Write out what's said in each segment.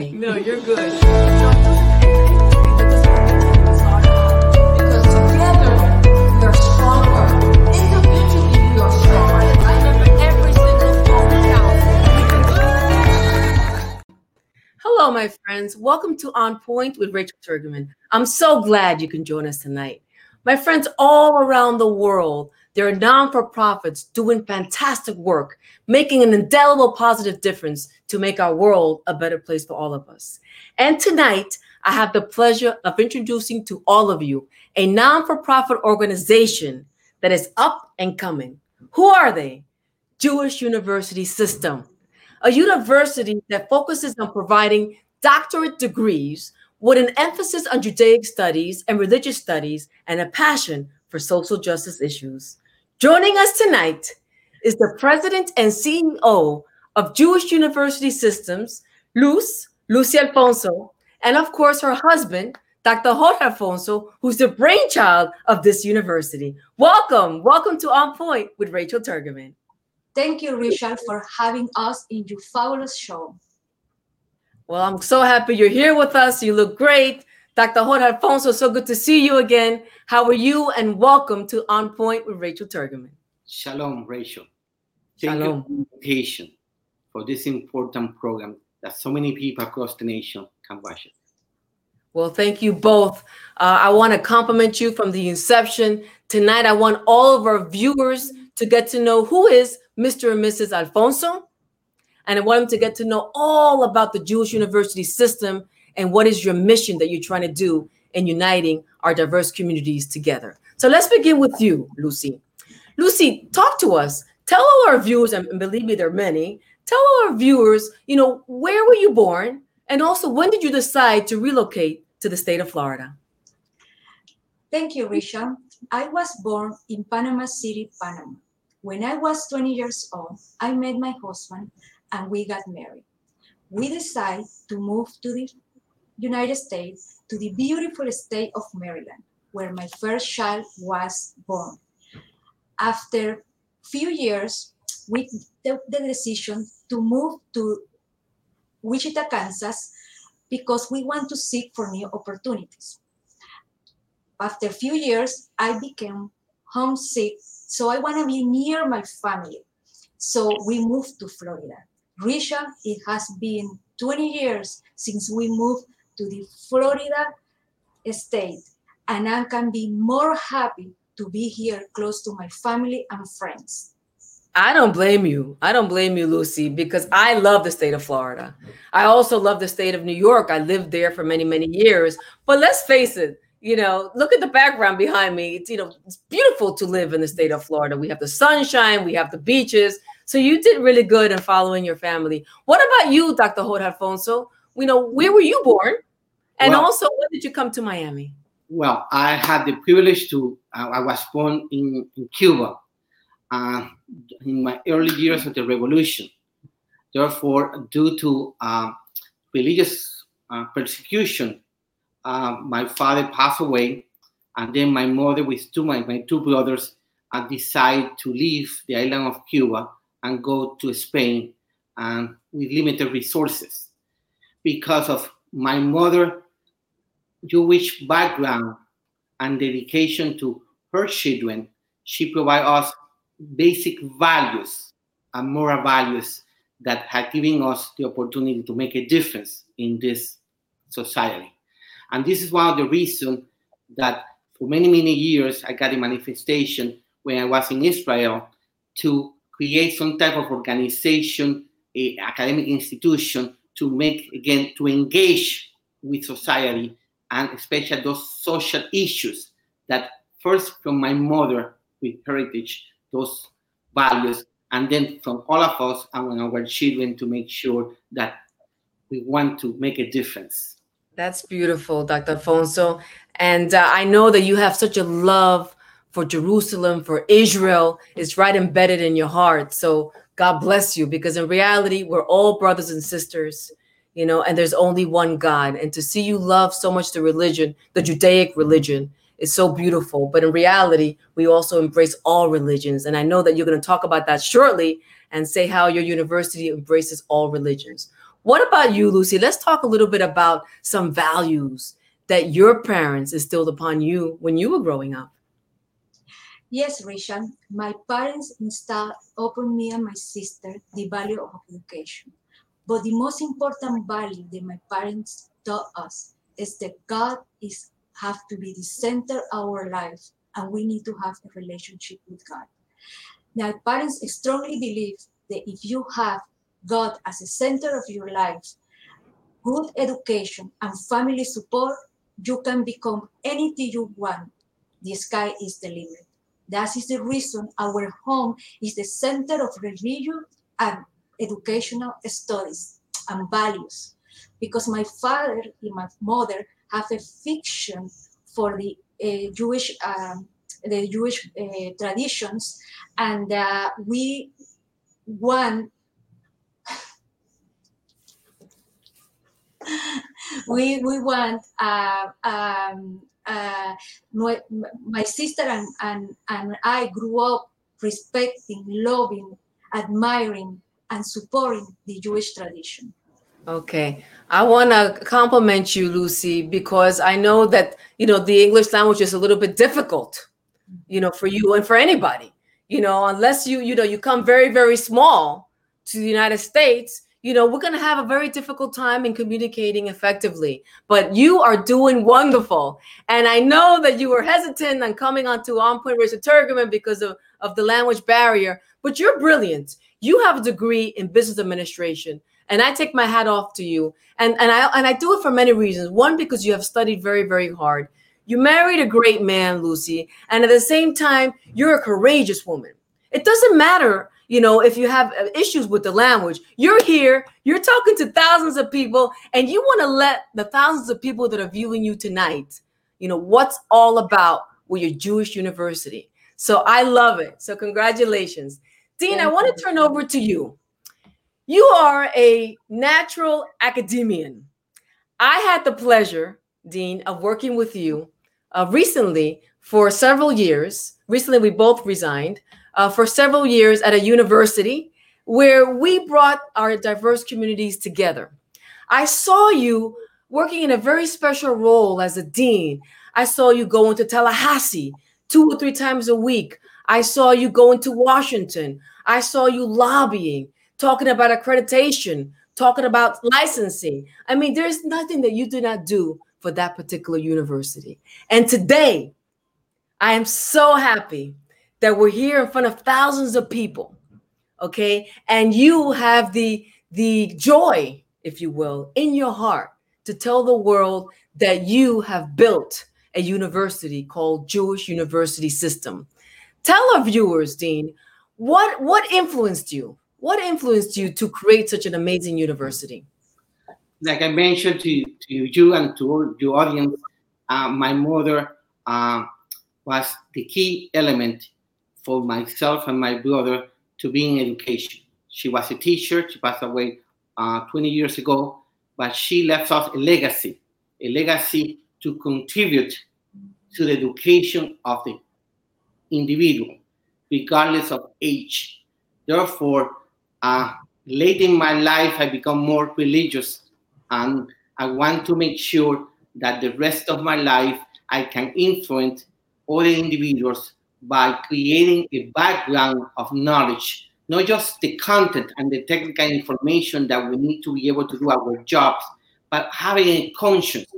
No, you're good. Because together we are stronger. Individually we are stronger. Remember, every single phone counts. Hello, my friends. Welcome to On Point with Rachel Turgeman. I'm so glad you can join us tonight. My friends all around the world, there are non for profits doing fantastic work, making an indelible positive difference to make our world a better place for all of us. And tonight, I have the pleasure of introducing to all of you a non for profit organization that is up and coming. Who are they? Jewish University System, a university that focuses on providing doctorate degrees with an emphasis on Judaic studies and religious studies and a passion for social justice issues. Joining us tonight is the president and CEO of Jewish University Systems, Luz, Lucy Alfonso, and of course her husband, Dr. Jorge Alfonso, who's the brainchild of this university. Welcome, welcome to On Point with Rachel Turgeman. Thank you, Richard, for having us in your fabulous show. Well, I'm so happy you're here with us. You look great. Dr. Jorge Alfonso, so good to see you again. How are you? And welcome to On Point with Rachel Turgeman. Shalom, Rachel. Thank Shalom. you for the invitation for this important program that so many people across the nation can watch it. Well, thank you both. Uh, I want to compliment you from the inception. Tonight, I want all of our viewers to get to know who is Mr. and Mrs. Alfonso. And I want them to get to know all about the Jewish University system and what is your mission that you're trying to do in uniting our diverse communities together. So let's begin with you, Lucy. Lucy, talk to us. Tell all our viewers, and believe me, there are many. Tell all our viewers, you know, where were you born? And also, when did you decide to relocate to the state of Florida? Thank you, Richard. I was born in Panama City, Panama. When I was 20 years old, I met my husband and we got married. We decided to move to the United States, to the beautiful state of Maryland, where my first child was born. After few years, we took the decision to move to Wichita, Kansas, because we want to seek for new opportunities. After a few years, I became homesick, so I want to be near my family. So we moved to Florida. Risha, it has been 20 years since we moved to the Florida state, and I can be more happy to be here close to my family and friends. I don't blame you. I don't blame you, Lucy, because I love the state of Florida. I also love the state of New York. I lived there for many, many years. But let's face it, you know, look at the background behind me. It's, you know, it's beautiful to live in the state of Florida. We have the sunshine, we have the beaches. So you did really good in following your family. What about you, Dr. Jorge Alfonso? We know, where were you born? And Well- also, when did you come to Miami? Well, I had the privilege to, uh, I was born in, in Cuba uh, in my early years of the revolution. Therefore, due to uh, religious uh, persecution, uh, my father passed away, and then my mother, with two my, my two brothers, uh, decided to leave the island of Cuba and go to Spain and with limited resources. Because of my mother Jewish background and dedication to her children, she provides us basic values and moral values that have given us the opportunity to make a difference in this society. And this is one of the reasons that for many, many years I got a manifestation when I was in Israel to create some type of organization, a academic institution to make again to engage with society and especially those social issues that first from my mother with heritage, those values, and then from all of us and our children to make sure that we want to make a difference. That's beautiful, Dr. Alfonso. And uh, I know that you have such a love for Jerusalem, for Israel. It's right embedded in your heart. So God bless you because in reality, we're all brothers and sisters, you know, and there's only one God. And to see you love so much the religion, the Judaic religion, is so beautiful. But in reality, we also embrace all religions. And I know that you're going to talk about that shortly and say how your university embraces all religions. What about you, Lucy? Let's talk a little bit about some values that your parents instilled upon you when you were growing up. Yes, Risha, my parents instilled upon me and my sister the value of education. But the most important value that my parents taught us is that God is have to be the center of our life and we need to have a relationship with God. My parents strongly believe that if you have God as a center of your life, good education and family support, you can become anything you want. The sky is the limit. That is the reason our home is the center of religion and educational studies and values. Because my father and my mother have a fiction for the uh, Jewish um, the Jewish uh, traditions, and uh, we want we we want uh, um, uh, my, my sister and, and, and I grew up respecting, loving, admiring, and supporting the Jewish tradition. Okay. I want to compliment you, Lucy, because I know that, you know, the English language is a little bit difficult, you know, for you and for anybody, you know, unless you, you know, you come very, very small to the United States, you know, we're going to have a very difficult time in communicating effectively. But you are doing wonderful. And I know that you were hesitant on coming onto On Point Rachel Turgeman because of, of the language barrier, but you're brilliant. You have a degree in business administration. And I take my hat off to you. And, and I and I do it for many reasons. One, because you have studied very, very hard. You married a great man, Lucy, and at the same time, you're a courageous woman. It doesn't matter you know, if you have uh, issues with the language, you're here, you're talking to thousands of people, and you want to let the thousands of people that are viewing you tonight, you know, what's all about with your Jewish university. So I love it. So congratulations. Dean, Thank I want to turn over to you. You are a natural academician. I had the pleasure, Dean, of working with you uh, recently for several years. Recently, we both resigned uh, for several years at a university where we brought our diverse communities together. I saw you working in a very special role as a dean. I saw you go into Tallahassee two or three times a week. I saw you go into Washington. I saw you lobbying, talking about accreditation, talking about licensing. I mean, there's nothing that you did not do for that particular university. And today, I am so happy that we're here in front of thousands of people okay and you have the the joy if you will in your heart to tell the world that you have built a university called jewish university system tell our viewers dean what what influenced you what influenced you to create such an amazing university like i mentioned to, to you and to your audience uh, my mother uh, was the key element for myself and my brother to be in education. She was a teacher. She passed away uh, 20 years ago, but she left us a legacy, a legacy to contribute to the education of the individual, regardless of age. Therefore, uh, late in my life, I become more religious, and I want to make sure that the rest of my life I can influence other individuals by creating a background of knowledge, not just the content and the technical information that we need to be able to do our jobs, but having a conscience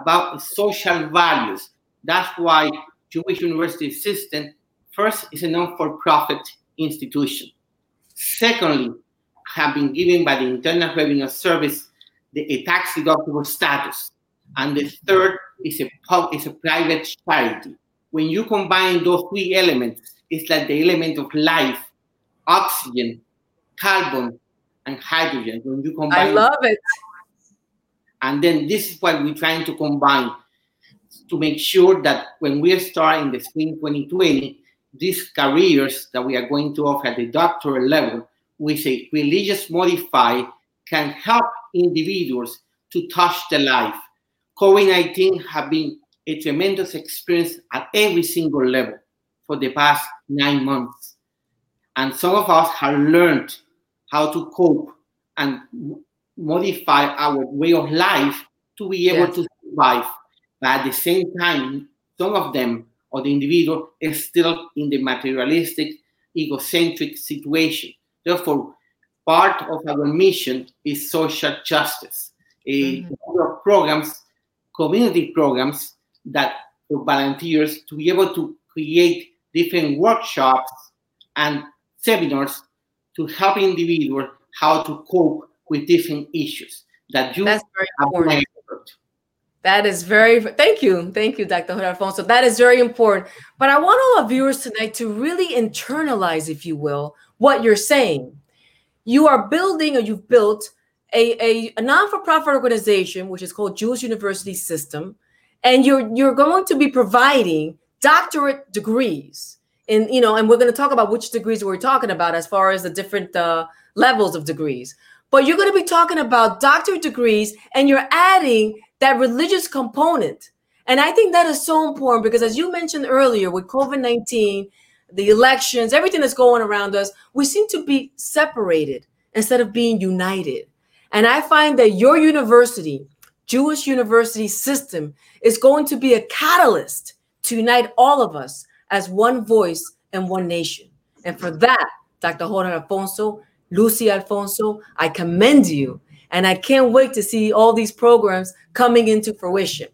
about social values. That's why Jewish University System first is a non-for-profit institution. Secondly, have been given by the Internal Revenue Service the, a tax deductible status. And the third is a, is a private charity when you combine those three elements, it's like the element of life, oxygen, carbon, and hydrogen. When you combine, I love it. And then this is what we're trying to combine to make sure that when we start in the spring 2020, these careers that we are going to offer at the doctoral level with a religious modify can help individuals to touch the life. COVID-19 have been a tremendous experience at every single level for the past nine months. And some of us have learned how to cope and modify our way of life to be able Yes. to survive. But at the same time, some of them or the individual is still in the materialistic, egocentric situation. Therefore, part of our mission is social justice. A Mhm. number of programs, community programs that for volunteers to be able to create different workshops and seminars to help individuals how to cope with different issues that you That's very have important. That is very, thank you. Thank you, Dr. Jorge Alfonso. That is very important. But I want all our viewers tonight to really internalize, if you will, what you're saying. You are building or you've built a, a, a non-for-profit organization, which is called Jewish University System, and you're you're going to be providing doctorate degrees And you know, and we're going to talk about which degrees we're talking about as far as the different uh, levels of degrees. But you're going to be talking about doctorate degrees, and you're adding that religious component. And I think that is so important because, as you mentioned earlier, with COVID 19, the elections, everything that's going around us, we seem to be separated instead of being united. And I find that your university, Jewish University System, is going to be a catalyst to unite all of us as one voice and one nation. And for that, Dr. Jorge Alfonso, Lucy Alfonso, I commend you. And I can't wait to see all these programs coming into fruition.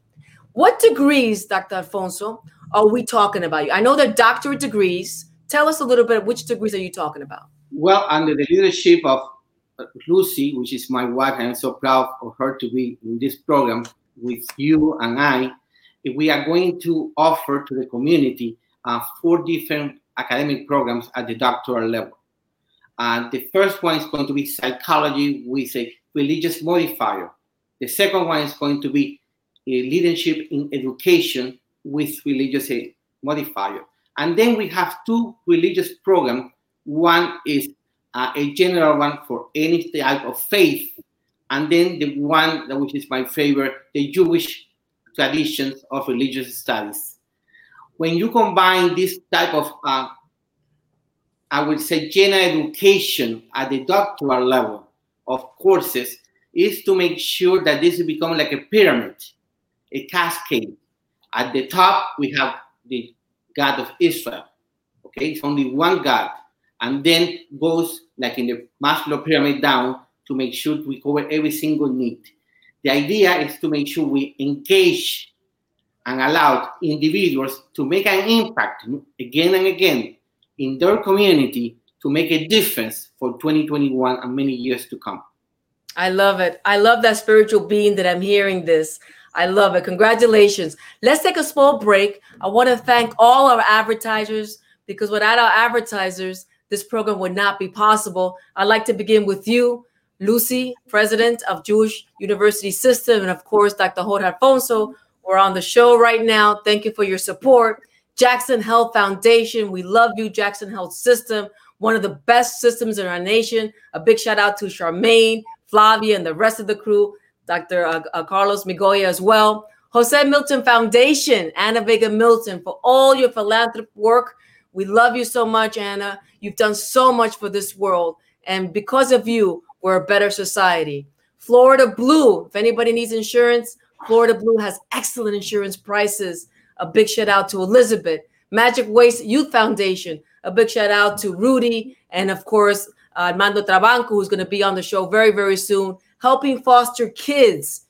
What degrees, Dr. Alfonso, are we talking about? I know they're doctorate degrees. Tell us a little bit, which degrees are you talking about? Well, under the leadership of Lucy, which is my wife, I'm so proud of her to be in this program with you and I. We are going to offer to the community uh, four different academic programs at the doctoral level. And the first one is going to be psychology with a religious modifier. The second one is going to be uh, leadership in education with religious uh, modifier. And then we have two religious programs. One is uh, a general one for any type of faith, and then the one that which is my favorite, the Jewish traditions of religious studies. When you combine this type of, uh, I would say, general education at the doctoral level of courses, is to make sure that this will become like a pyramid, a cascade. At the top, we have the God of Israel. Okay, it's only one God and then goes like in the Maslow pyramid down to make sure we cover every single need. The idea is to make sure we engage and allow individuals to make an impact again and again in their community to make a difference for 2021 and many years to come. I love it. I love that spiritual being that I'm hearing this. I love it. Congratulations. Let's take a small break. I want to thank all our advertisers because without our advertisers, this program would not be possible. I'd like to begin with you, Lucy, president of Jewish University System, and of course, Dr. Jorge Alfonso. We're on the show right now. Thank you for your support. Jackson Health Foundation. We love you, Jackson Health System, one of the best systems in our nation. A big shout out to Charmaine, Flavia, and the rest of the crew, Dr. Uh, uh, Carlos Migoya as well. Jose Milton Foundation, Anna VeigaMilton, for all your philanthropic work. We love you so much, Anna. You've done so much for this world. And because of you, we're a better society. Florida Blue, if anybody needs insurance, Florida Blue has excellent insurance prices. A big shout out to Elizabeth. Magic Waste Youth Foundation. A big shout out to Rudy. And of course, uh, Armando Trabanco, who's going to be on the show very, very soon, helping foster kids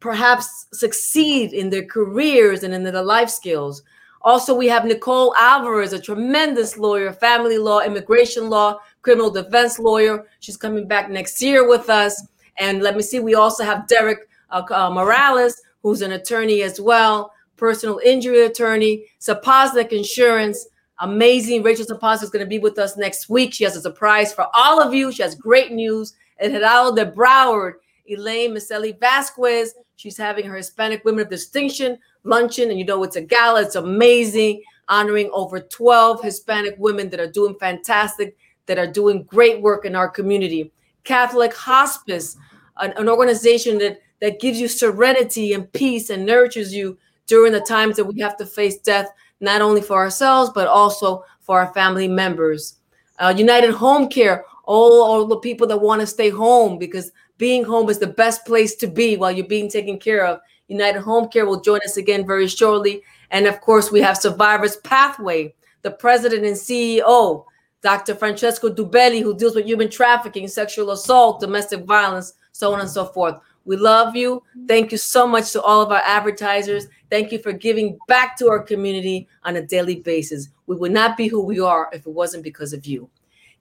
perhaps succeed in their careers and in their life skills. Also, we have Nicole Alvarez, a tremendous lawyer, family law, immigration law, criminal defense lawyer. She's coming back next year with us. And let me see, we also have Derek uh, uh, Morales, who's an attorney as well, personal injury attorney, Sapoznik Insurance. Amazing. Rachel Sapoznik is going to be with us next week. She has a surprise for all of you. She has great news. And Heraldo de Broward, Elaine Miseli Vasquez. She's having her Hispanic Women of Distinction luncheon. And you know, it's a gala. It's amazing, honoring over 12 Hispanic women that are doing fantastic, that are doing great work in our community. Catholic Hospice, an, an organization that, that gives you serenity and peace and nurtures you during the times that we have to face death, not only for ourselves, but also for our family members. Uh, United Home Care, all, all the people that want to stay home because being home is the best place to be while you're being taken care of. United Home Care will join us again very shortly. And of course, we have Survivors Pathway, the president and CEO, Dr. Francesco Duberli, who deals with human trafficking, sexual assault, domestic violence, so on and so forth. We love you. Thank you so much to all of our advertisers. Thank you for giving back to our community on a daily basis. We would not be who we are if it wasn't because of you.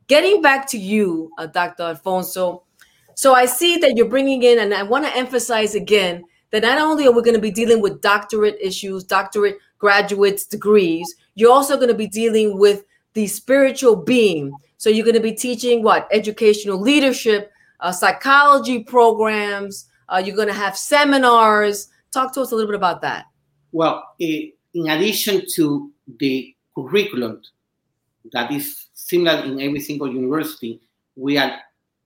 Getting back to you, uh, Dr. Alfonso. So I see that you're bringing in, and I want to emphasize again that not only are we going to be dealing with doctorate issues, doctorate graduates, degrees, you're also going to be dealing with the spiritual being. So you're going to be teaching what? Educational leadership, uh, psychology programs. Uh, you're going to have seminars. Talk to us a little bit about that. Well, eh, in addition to the curriculum that is similar in every single university, we are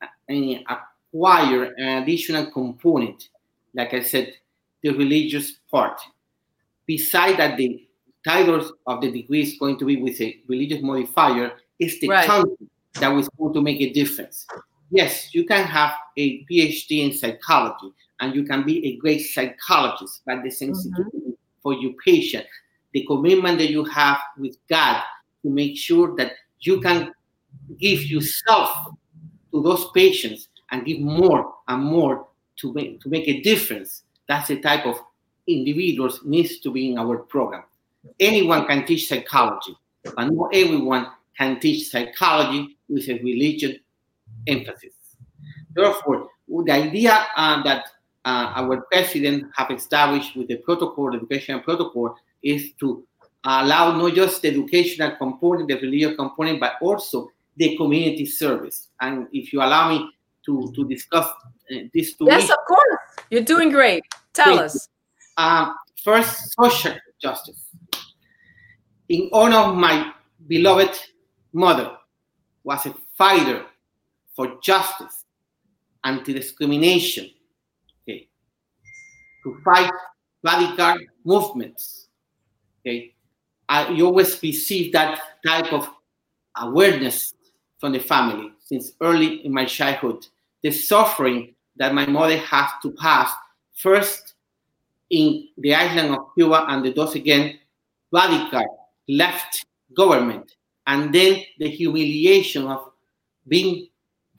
uh, acquire an additional component, like I said, the religious part. Beside that, the titles of the degree is going to be with a religious modifier. It's the Right. content that was going to make a difference. Yes, you can have a PhD in psychology and you can be a great psychologist, but the mm-hmm. sensitivity for your patient, the commitment that you have with God to make sure that you can give yourself to those patients and give more and more to make, to make a difference. That's the type of individuals needs to be in our program. Anyone can teach psychology, but not everyone can teach psychology with a religious emphasis. Therefore, the idea uh, that uh, our president have established with the protocol, the educational protocol, is to allow not just the educational component, the religious component, but also the community service. And if you allow me to, to discuss uh, these two Yes, of course. You're doing great. Tell us. uh, first, social justice. In honor of my beloved mother, was a fighter for justice, anti-discrimination, okay, to fight radical movements. Okay, I, you always receive that type of awareness from the family since early in my childhood. The suffering that my mother has to pass first in the island of Cuba and those again radical left government, and then the humiliation of being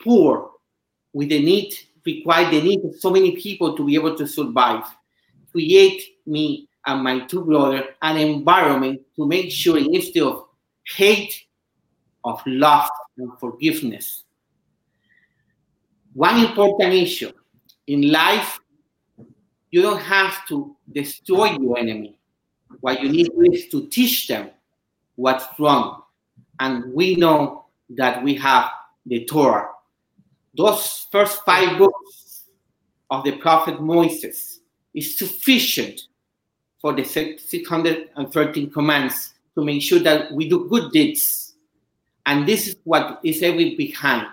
poor with the need, require the need of so many people to be able to survive, create me and my two brothers an environment to make sure instead of hate, of love and forgiveness. One important issue in life you don't have to destroy your enemy. What you need is to teach them what's wrong. And we know that we have the Torah. Those first five books of the prophet Moses is sufficient for the 613 commands to make sure that we do good deeds. And this is what is every behind.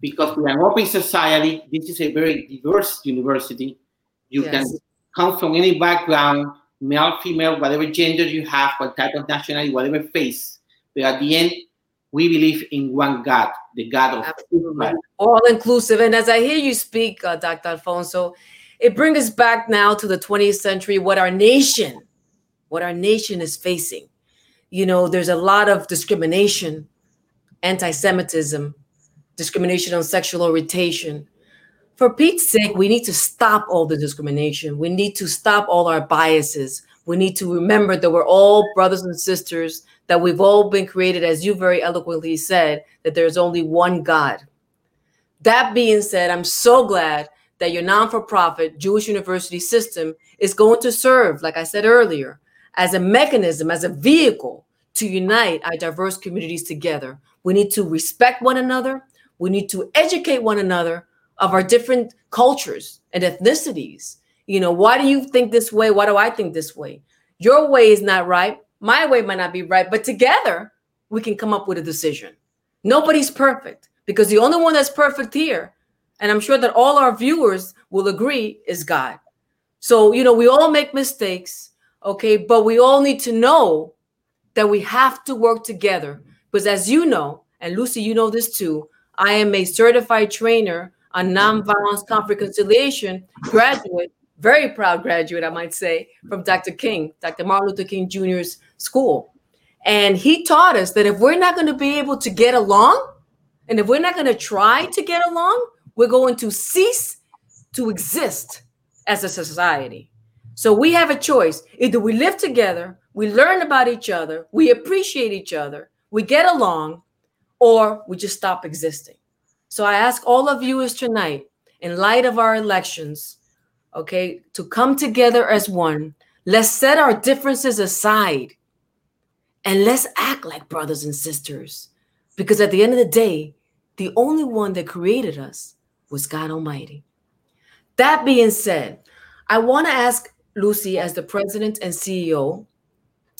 Because we are an open society, this is a very diverse university. You Yes. can come from any background, male, female, whatever gender you have, what type of nationality, whatever face. But at the end, we believe in one God, the God of Israel. All inclusive. And as I hear you speak, uh, Dr. Alfonso, it brings us back now to the 20th century, what our nation, what our nation is facing. You know, there's a lot of discrimination, anti-Semitism, discrimination on sexual orientation. For Pete's sake, we need to stop all the discrimination. We need to stop all our biases. We need to remember that we're all brothers and sisters, that we've all been created, as you very eloquently said, that there's only one God. That being said, I'm so glad that your non for profit Jewish university system is going to serve, like I said earlier, as a mechanism, as a vehicle to unite our diverse communities together. We need to respect one another. We need to educate one another of our different cultures and ethnicities. You know, why do you think this way? Why do I think this way? Your way is not right. My way might not be right, but together we can come up with a decision. Nobody's perfect because the only one that's perfect here, and I'm sure that all our viewers will agree, is God. So, you know, we all make mistakes, okay, but we all need to know that we have to work together because, as you know, and Lucy, you know this too, I am a certified trainer on nonviolence, conflict, reconciliation graduate, very proud graduate, I might say, from Dr. King, Dr. Martin Luther King Jr.'s school. And he taught us that if we're not going to be able to get along, and if we're not going to try to get along, we're going to cease to exist as a society. So we have a choice. Either we live together, we learn about each other, we appreciate each other, we get along, or we just stop existing. So I ask all of you is tonight, in light of our elections, okay, to come together as one. Let's set our differences aside and let's act like brothers and sisters. Because at the end of the day, the only one that created us was God Almighty. That being said, I want to ask Lucy, as the president and CEO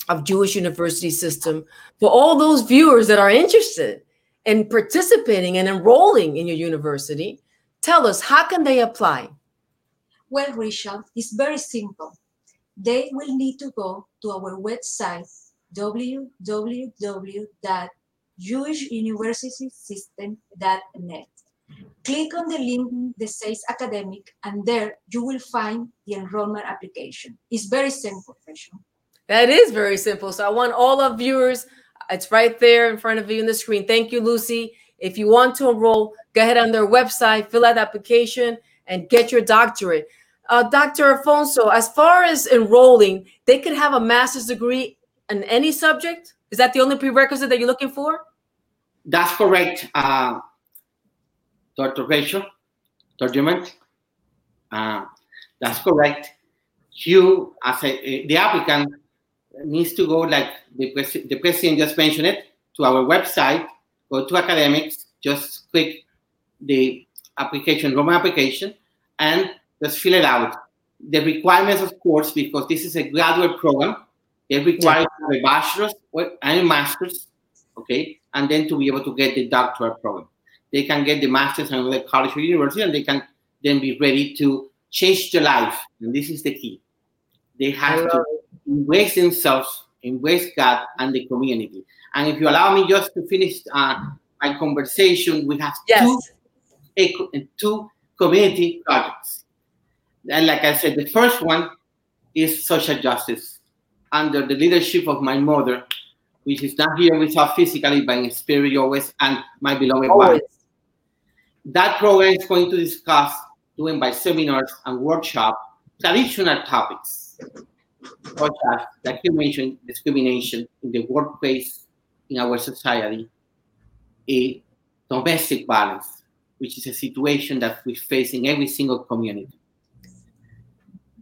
of Jewish University System, for all those viewers that are interested in participating and enrolling in your university, tell us how can they apply? Well, Richard, it's very simple. They will need to go to our website www.jewishuniversitysystem.net. Click on the link that says academic, and there you will find the enrollment application. It's very simple, Rachel. That is very simple. So I want all of viewers, it's right there in front of you in the screen. Thank you, Lucy. If you want to enroll, go ahead on their website, fill out the application, and get your doctorate. Uh, Dr. Alfonso, as far as enrolling, they could have a master's degree in any subject. Is that the only prerequisite that you're looking for? That's correct, uh, Dr. Rachel, Dr. Jement. Uh, that's correct. You, as a, the applicant, needs to go like the, pres- the president just mentioned it to our website, go to academics, just click the application, Roman application, and just fill it out. The requirements, of course, because this is a graduate program, they require a bachelor's or- and a master's, okay, and then to be able to get the doctoral program. They can get the master's in another college or university, and they can then be ready to change their life. And this is the key. They have to embrace themselves, embrace God and the community. And if you allow me just to finish uh, my conversation, we have Yes. two eco- two community projects. And like I said, the first one is social justice under the leadership of my mother, which is not here with us physically, but in spirit always, and my beloved wife. That program is going to discuss, doing by seminars and workshop, traditional topics, such as, mentioned, discrimination in the workplace, in our society, a domestic violence, which is a situation that we face in every single community.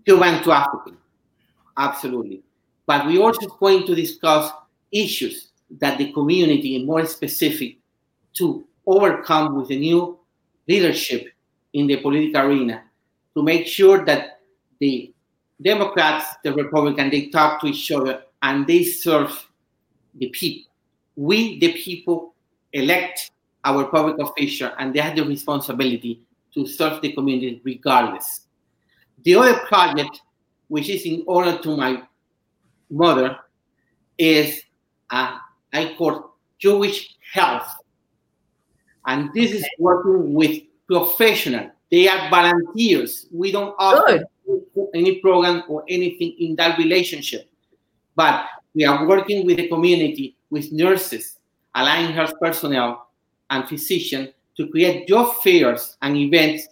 human trafficking, absolutely. But we also going to discuss issues that the community, and more specific, to overcome with the new leadership in the political arena, to make sure that the Democrats, the Republicans, they talk to each other and they serve the people. We, the people, elect our public official, and they have the responsibility to serve the community regardless. The other project, which is in honor to my mother, is uh, I call Jewish Health. And this is working with professionals. They are volunteers. We don't offer any program or anything in that relationship. But we are working with the community, with nurses, allied health personnel, and physicians to create job fairs and events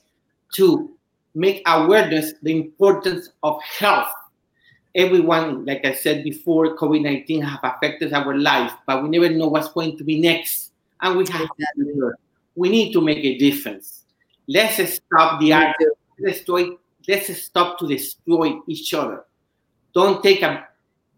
to make awareness the importance of health. Everyone, like I said before, COVID-19 have affected our life, but we never know what's going to be next. And we have to. We need to make a difference. Let's stop the art. Let's destroy. Let's stop to destroy each other. Don't take a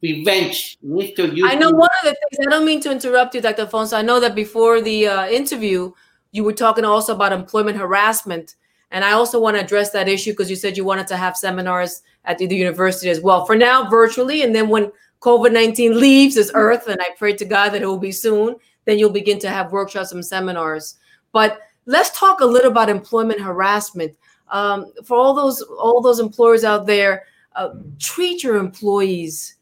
revenge, Mr. You. I know one of the things, I don't mean to interrupt you, Dr. Alfonso. I know that before the uh, interview, you were talking also about employment harassment. And I also want to address that issue because you said you wanted to have seminars at the university as well. For now, virtually. And then when COVID 19 leaves this earth, and I pray to God that it will be soon, then you'll begin to have workshops and seminars. But let's talk a little about employment harassment. Um, for all those all those employers out there, uh, treat your employees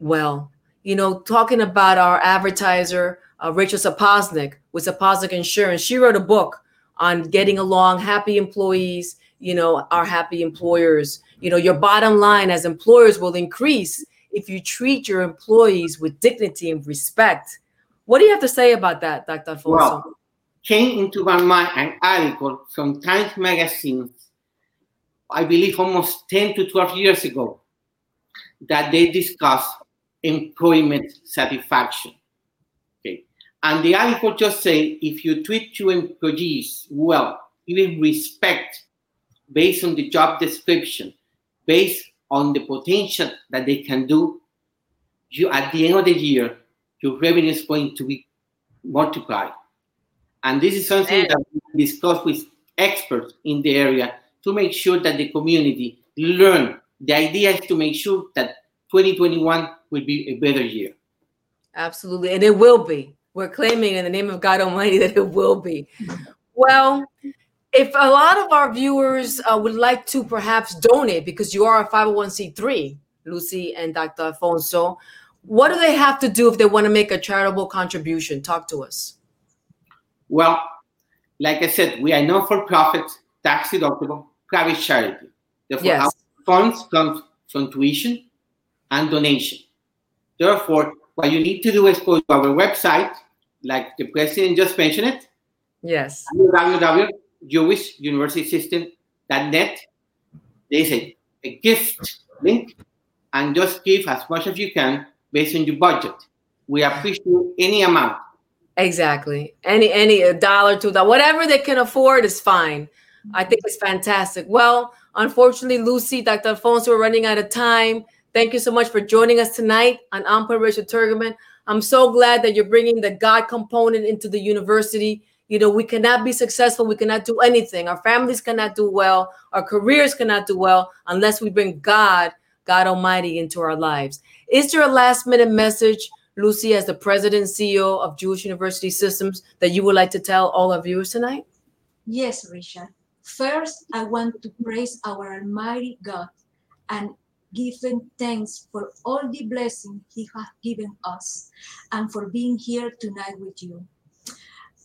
well. You know, talking about our advertiser, uh, Rachel Sapoznik with Sapoznik Insurance, she wrote a book on getting along, happy employees, you know, are happy employers. You know, your bottom line as employers will increase if you treat your employees with dignity and respect. What do you have to say about that, Dr. Alfonso? Well, came into my mind an article from Times Magazine, I believe almost 10 to 12 years ago, that they discussed employment satisfaction. Okay. And the article just say if you treat your employees well, even respect based on the job description, based on the potential that they can do, you at the end of the year, your revenue is going to be multiplied. And this is something that we discuss with experts in the area to make sure that the community learn. The idea is to make sure that 2021 will be a better year. Absolutely. And it will be. We're claiming in the name of God Almighty that it will be. Well, if a lot of our viewers uh, would like to perhaps donate because you are a 501c3, Lucy and Dr. Alfonso, what do they have to do if they want to make a charitable contribution? Talk to us. Well, like I said, we are not for profit, tax deductible, private charity. Therefore, Yes. our funds come from tuition and donation. Therefore, what you need to do is go to our website, like the president just mentioned it, Yes. www.jewishuniversitysystem.net. There's a, a gift link, and just give as much as you can based on your budget. We appreciate any amount. Exactly. Any any a dollar, two dollars, whatever they can afford is fine. I think it's fantastic. Well, unfortunately, Lucy, Dr. Alfonso, we're running out of time. Thank you so much for joining us tonight on Ampere Rachel Turgeman. I'm so glad that you're bringing the God component into the university. You know, we cannot be successful. We cannot do anything. Our families cannot do well. Our careers cannot do well unless we bring God, God Almighty, into our lives. Is there a last minute message, Lucy, as the president CEO of Jewish University Systems, that you would like to tell all our viewers tonight? Yes, Richard. First, I want to praise our Almighty God and give him thanks for all the blessing he has given us and for being here tonight with you.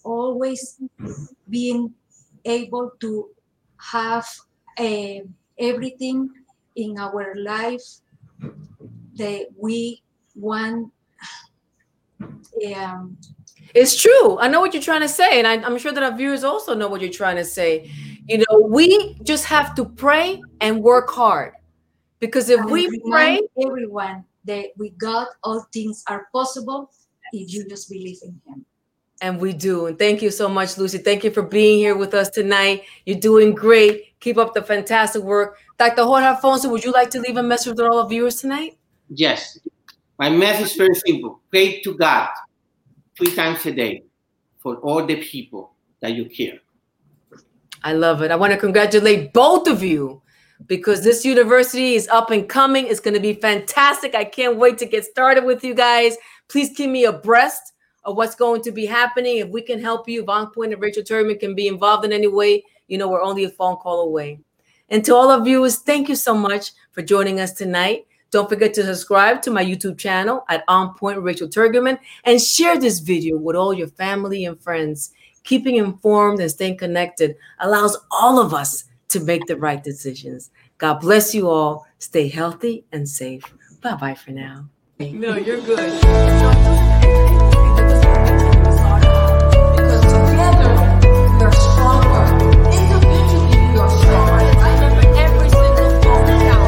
Always being able to have eh, everything in our life that we want. Um, It's true. I know what you're trying to say, and I, I'm sure that our viewers also know what you're trying to say. You know, we just have to pray and work hard because if and we pray, everyone that with God all things are possible if you just believe in Him. and we do, and thank you so much, Lucy. Thank you for being here with us tonight. You're doing great. Keep up the fantastic work. Dr. Jorge Alfonso, would you like to leave a message with all our viewers tonight? Yes. My message is very simple. Pray to God three times a day for all the people that you care. I love it. I want to congratulate both of you because this university is up and coming. It's going to be fantastic. I can't wait to get started with you guys. Please keep me abreast of what's going to be happening. If we can help you, Von Point and Rachel Turman can be involved in any way, you know, we're only a phone call away. And to all our viewers, thank you so much for joining us tonight. Don't forget to subscribe to my YouTube channel at On Point Rachel Turgeman and share this video with all your family and friends. Keeping informed and staying connected allows all of us to make the right decisions. God bless you all. Stay healthy and safe. Bye bye for now. No, you're good. Because together